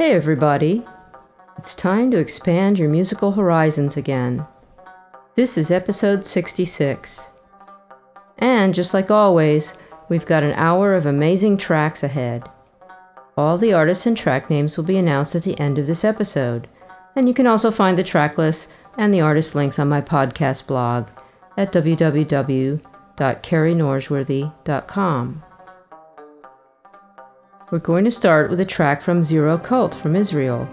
Hey, everybody. It's time to expand your musical horizons again. This is episode 66. And just like always, we've got an hour of amazing tracks ahead. All the artists and track names will be announced at the end of this episode, and you can also find the track lists and the artist links on my podcast blog at www.carrienorgeworthy.com. We're going to start with a track from Zero Cult from Israel.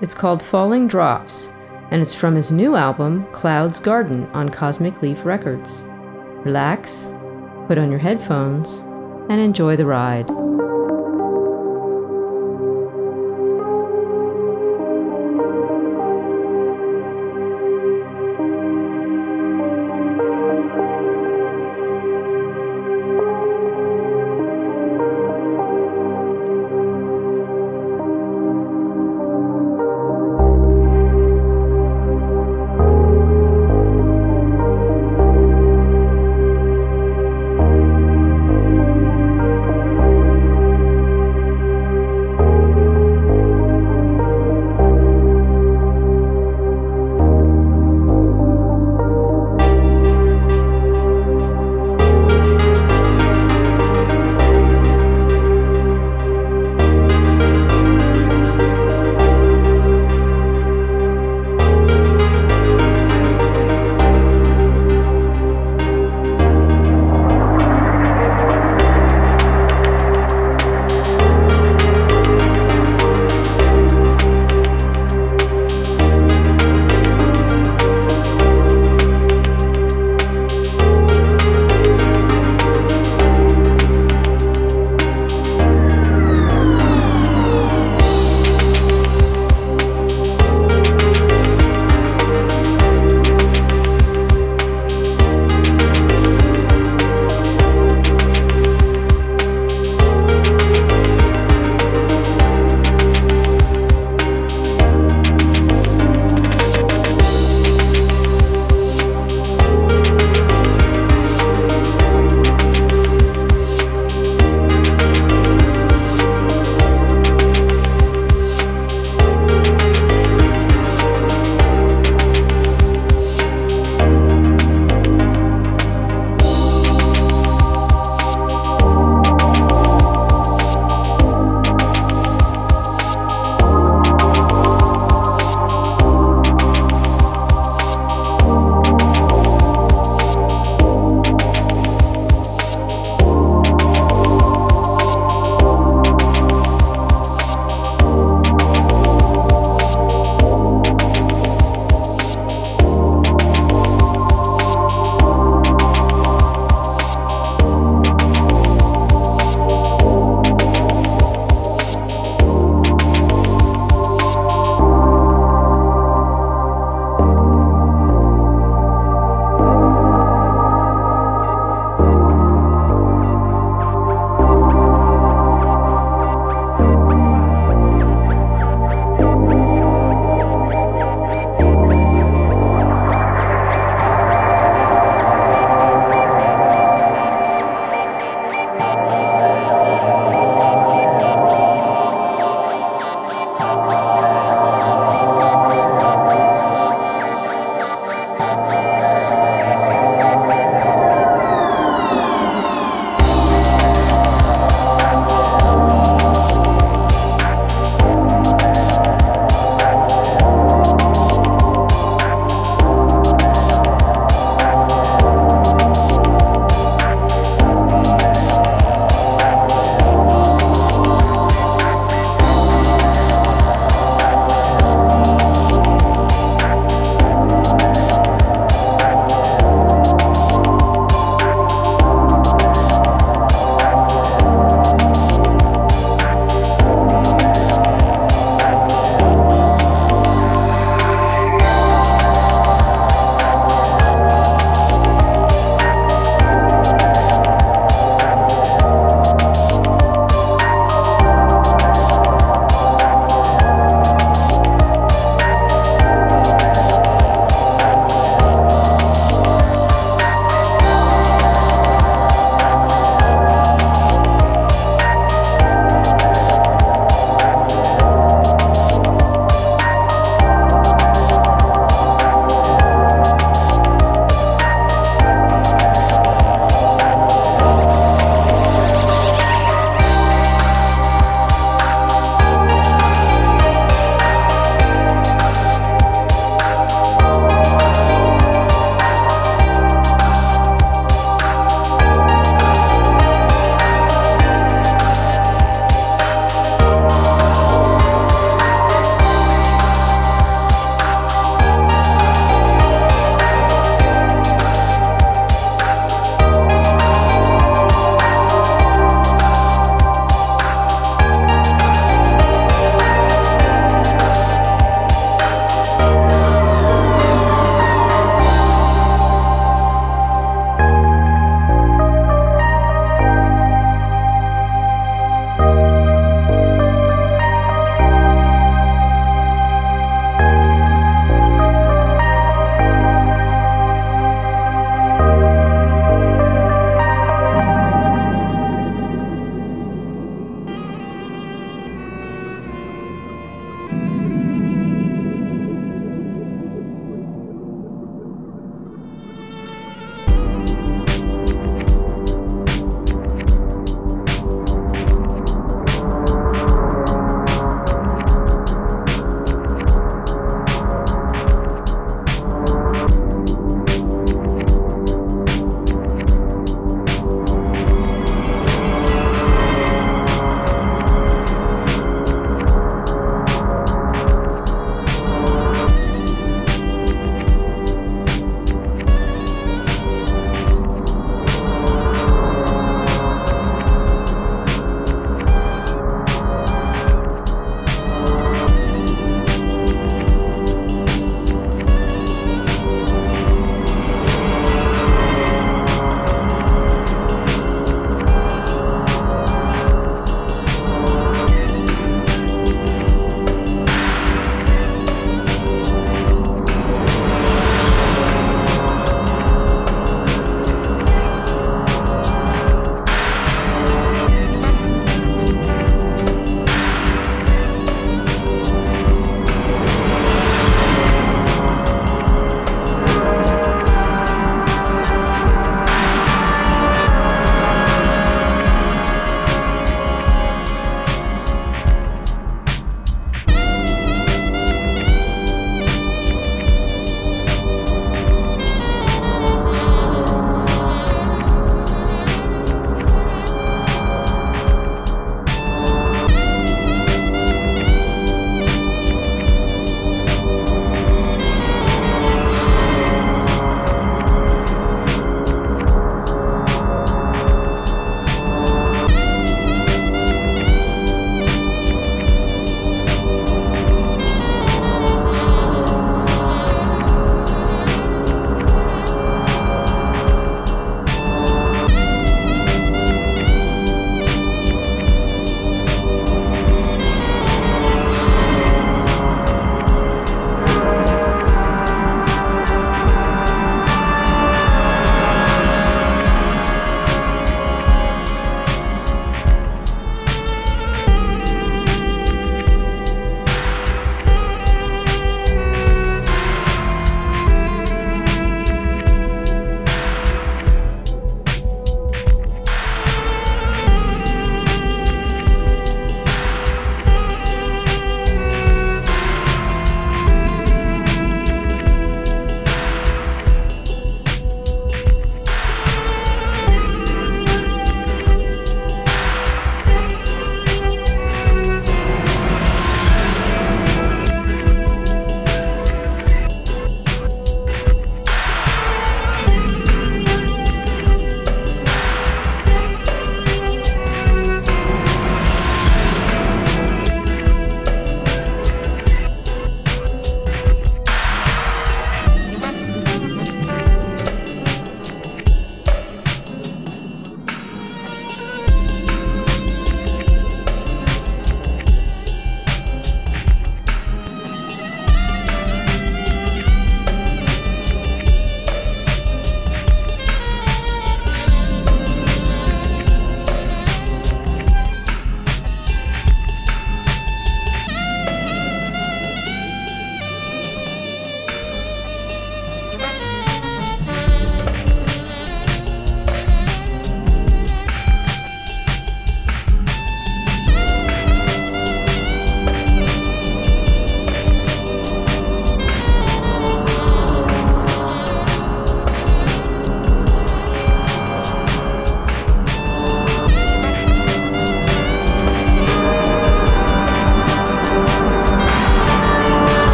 It's called Falling Drops, and it's from his new album, Cloud's Garden, on Cosmic Leaf Records. Relax, put on your headphones, and enjoy the ride.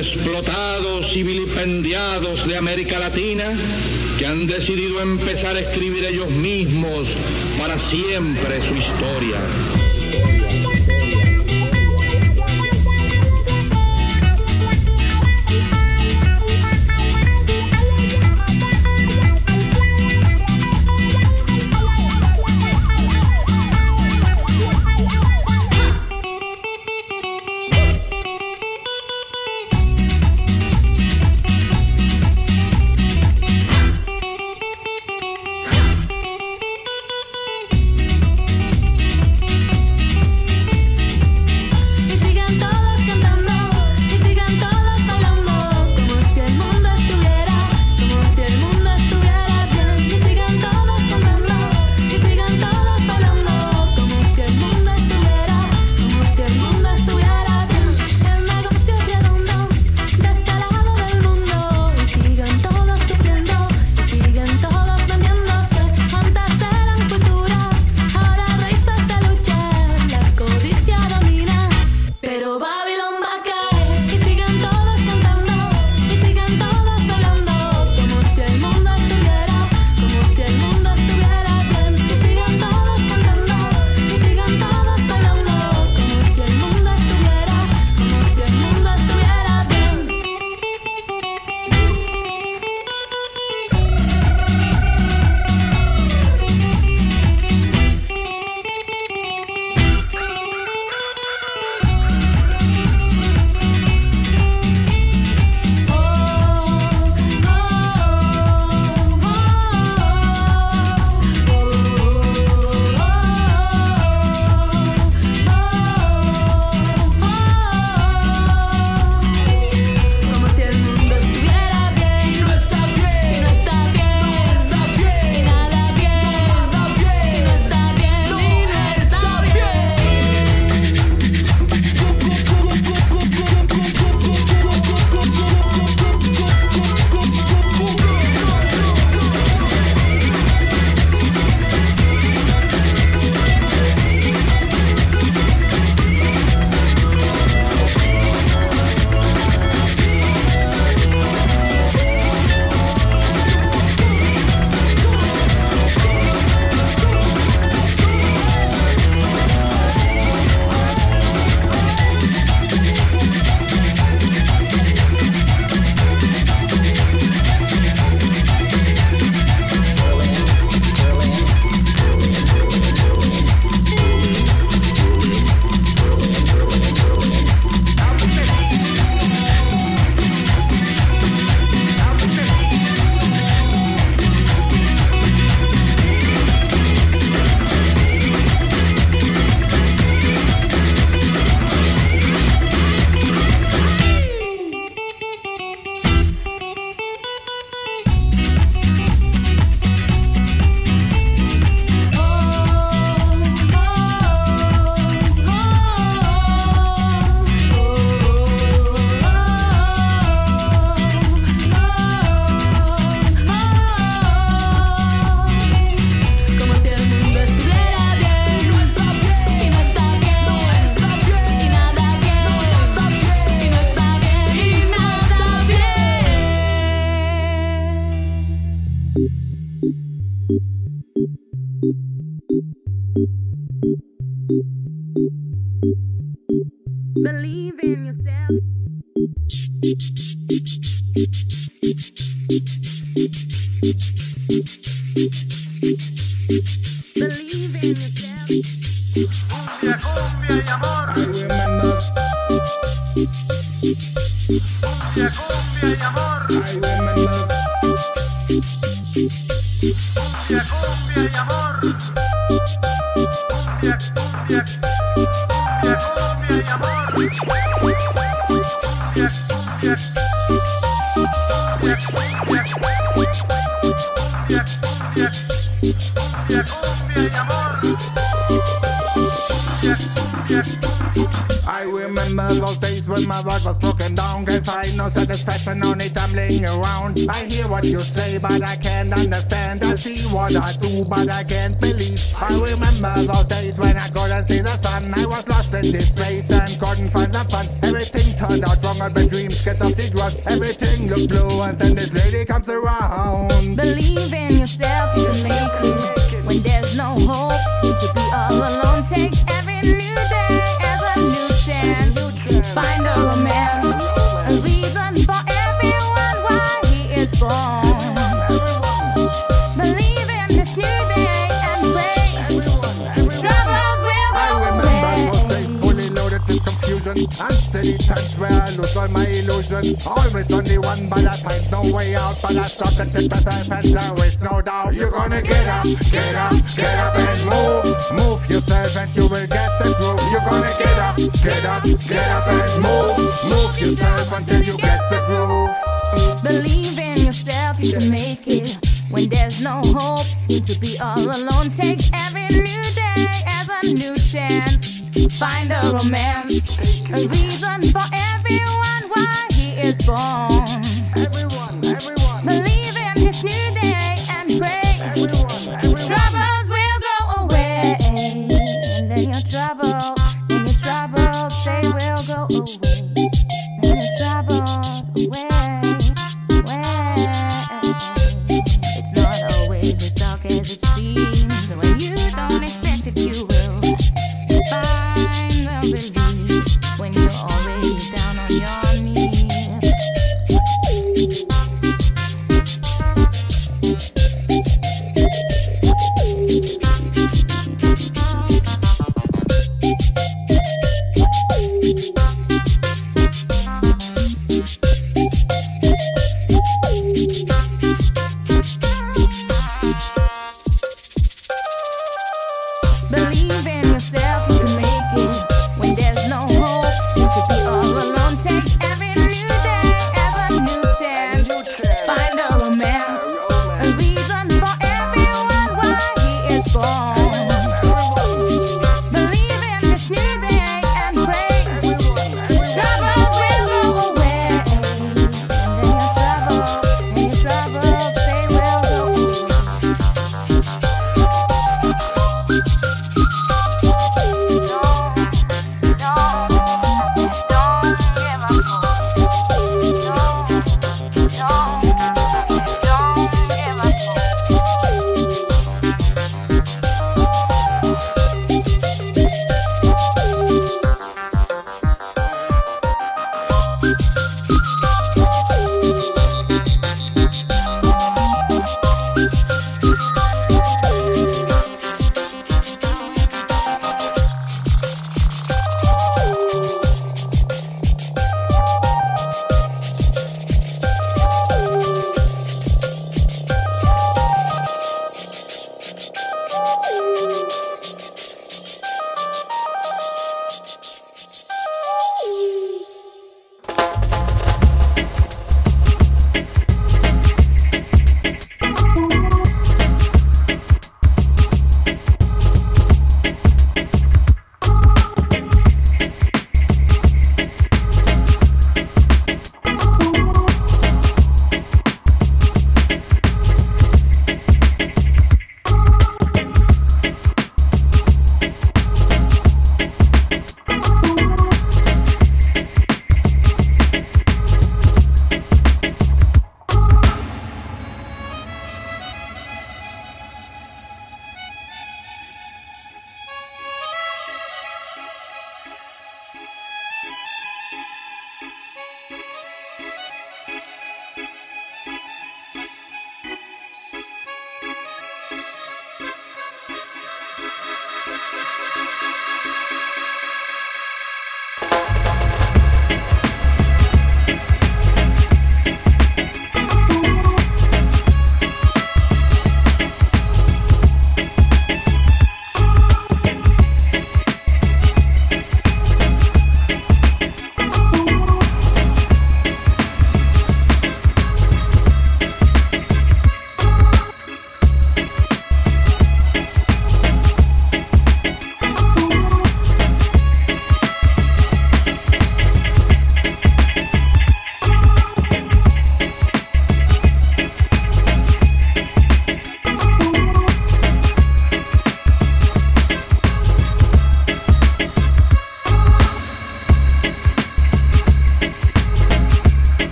Explotados y vilipendiados de América Latina que han decidido empezar a escribir ellos mismos para siempre su historia. Believe in yourself. Tumbling around. I hear what you say, but I can't understand. I see what I do, but I can't believe. I remember those days when I couldn't see the sun. I was lost in this place and couldn't find the fun. Everything turned out wrong, and my dreams get off the ground. Everything looked blue, and then this lady comes around. Believe in yourself, you can make it. When there's no hope, seem to be all alone. Take every lose all my illusion Always only one but I find no way out But I stop and check myself and there is no doubt You're gonna get up, get up, get up and move Move yourself and you will get the groove You're gonna get up, get up, get up and move Move yourself until you get the groove Believe in yourself, you can make it. When there's no hope, seem to be all alone. Take every new day as a new chance. Find a romance, a reason for everyone why he is born. Everyone, everyone, Believe in this new day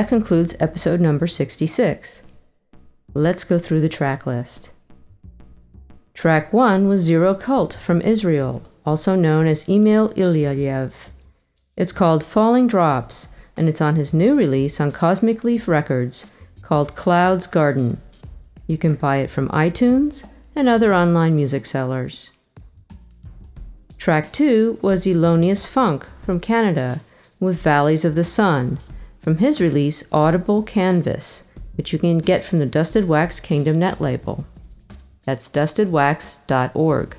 that concludes episode number 66. Let's go through the track list. Track 1 was Zero Cult from Israel, also known as Emil Ilyayev. It's called Falling Drops, and it's on his new release on Cosmic Leaf Records called Cloud's Garden. You can buy it from iTunes and other online music sellers. Track 2 was Elonious Funk from Canada with Valleys of the Sun from his release Audible Canvas, which you can get from the Dusted Wax Kingdom net label. That's dustedwax.org.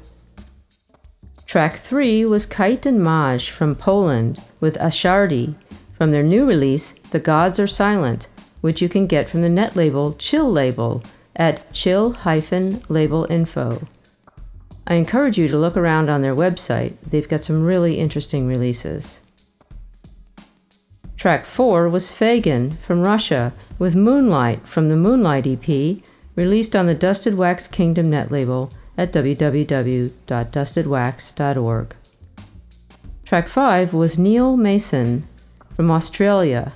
Track 3 was Kite and Maj from Poland with Ashardi from their new release The Gods Are Silent, which you can get from the net label Chill Label at chill-label-info. I encourage you to look around on their website. They've got some really interesting releases. Track 4 was Feigin from Russia with Moonlight from the Moonlight EP, released on the Dusted Wax Kingdom net label at www.dustedwax.org. Track 5 was Kneel Mason from Australia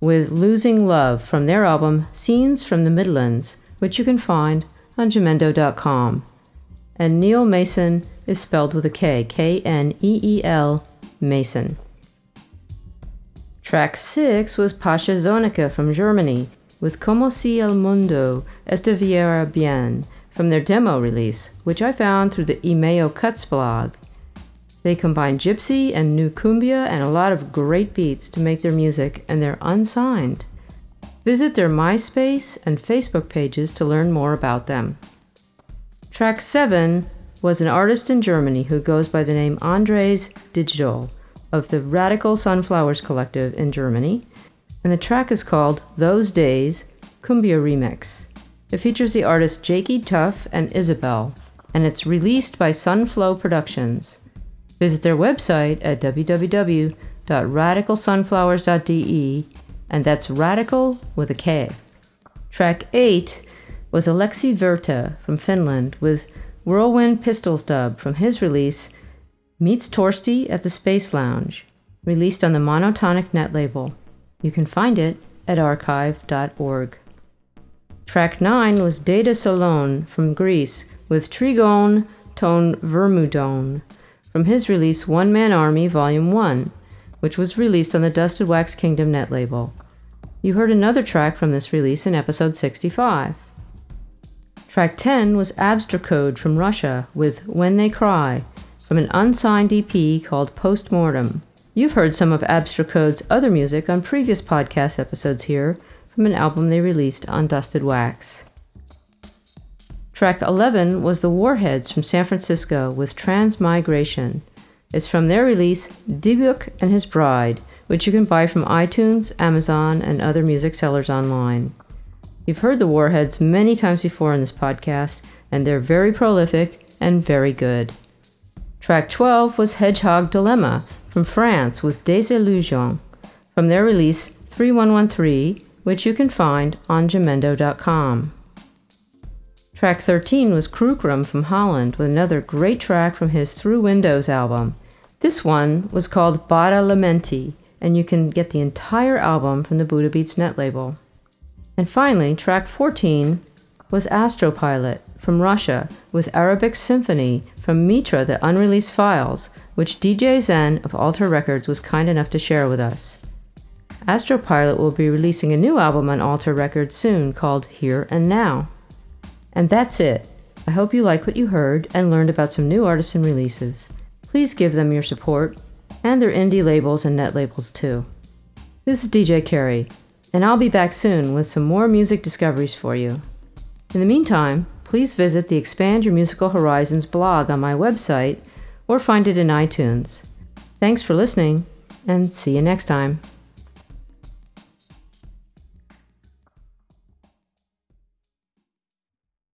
with Losing Love from their album Scenes from the Midlands, which you can find on jamendo.com. And Kneel Mason is spelled with a K, K N E E L Mason. Track 6 was Pachazonica from Germany with Como si el mundo estuviera bien from their demo release, which I found through the Imeo Cuts blog. They combine gypsy and new cumbia and a lot of great beats to make their music, and they're unsigned. Visit their MySpace and Facebook pages to learn more about them. Track 7 was an artist in Germany who goes by the name Andres Digital of the Radical Sunflowers Collective in Germany, and the track is called Those Days Cumbia Remix. It features the artists Jaky Tuff and Isabelle, and it's released by Sunflow Productions. Visit their website at www.radicalsunflowers.de, and that's radical with a K. Track 8 was Aleksi Virta from Finland with Whirlwind Pistols dub from his release Meets Torsti at the Space Lounge, released on the Monotonik Net label. You can find it at archive.org. Track 9 was Daidalosone from Greece with Trigon Ton Vermudon from his release One Man Army Volume 1, which was released on the Dusted Wax Kingdom net label. You heard another track from this release in episode 65. Track 10 was Abstracode from Russia with When They Cry from an unsigned EP called Postmortem. You've heard some of Abstracode's other music on previous podcast episodes here from an album they released on Dusted Wax. Track 11 was The Warheads from San Francisco with Transmigration. It's from their release Dybyuk and His Bride, which you can buy from iTunes, Amazon, and other music sellers online. You've heard the Warheads many times before in this podcast, and they're very prolific and very good. Track 12 was Hedgehog Dilemma from France with Desillusion from their release 3113, which you can find on jamendo.com. Track 13 was Crookram from Holland with another great track from his Through Windows album. This one was called Bada Lamenti, and you can get the entire album from the Buddha Beats net label. And finally, track 14 was Astropilot from Russia with Arabic Symphony from Mitra the unreleased files, which DJ Zen of Altar Records was kind enough to share with us. Astropilot will be releasing a new album on Altar Records soon called Here and Now. And that's it. I hope you like what you heard and learned about some new artists and releases. Please give them your support and their indie labels and net labels too. This is DJ Carey, and I'll be back soon with some more music discoveries for you. In the meantime, please visit the Expand Your Musical Horizons blog on my website or find it in iTunes. Thanks for listening, and see you next time.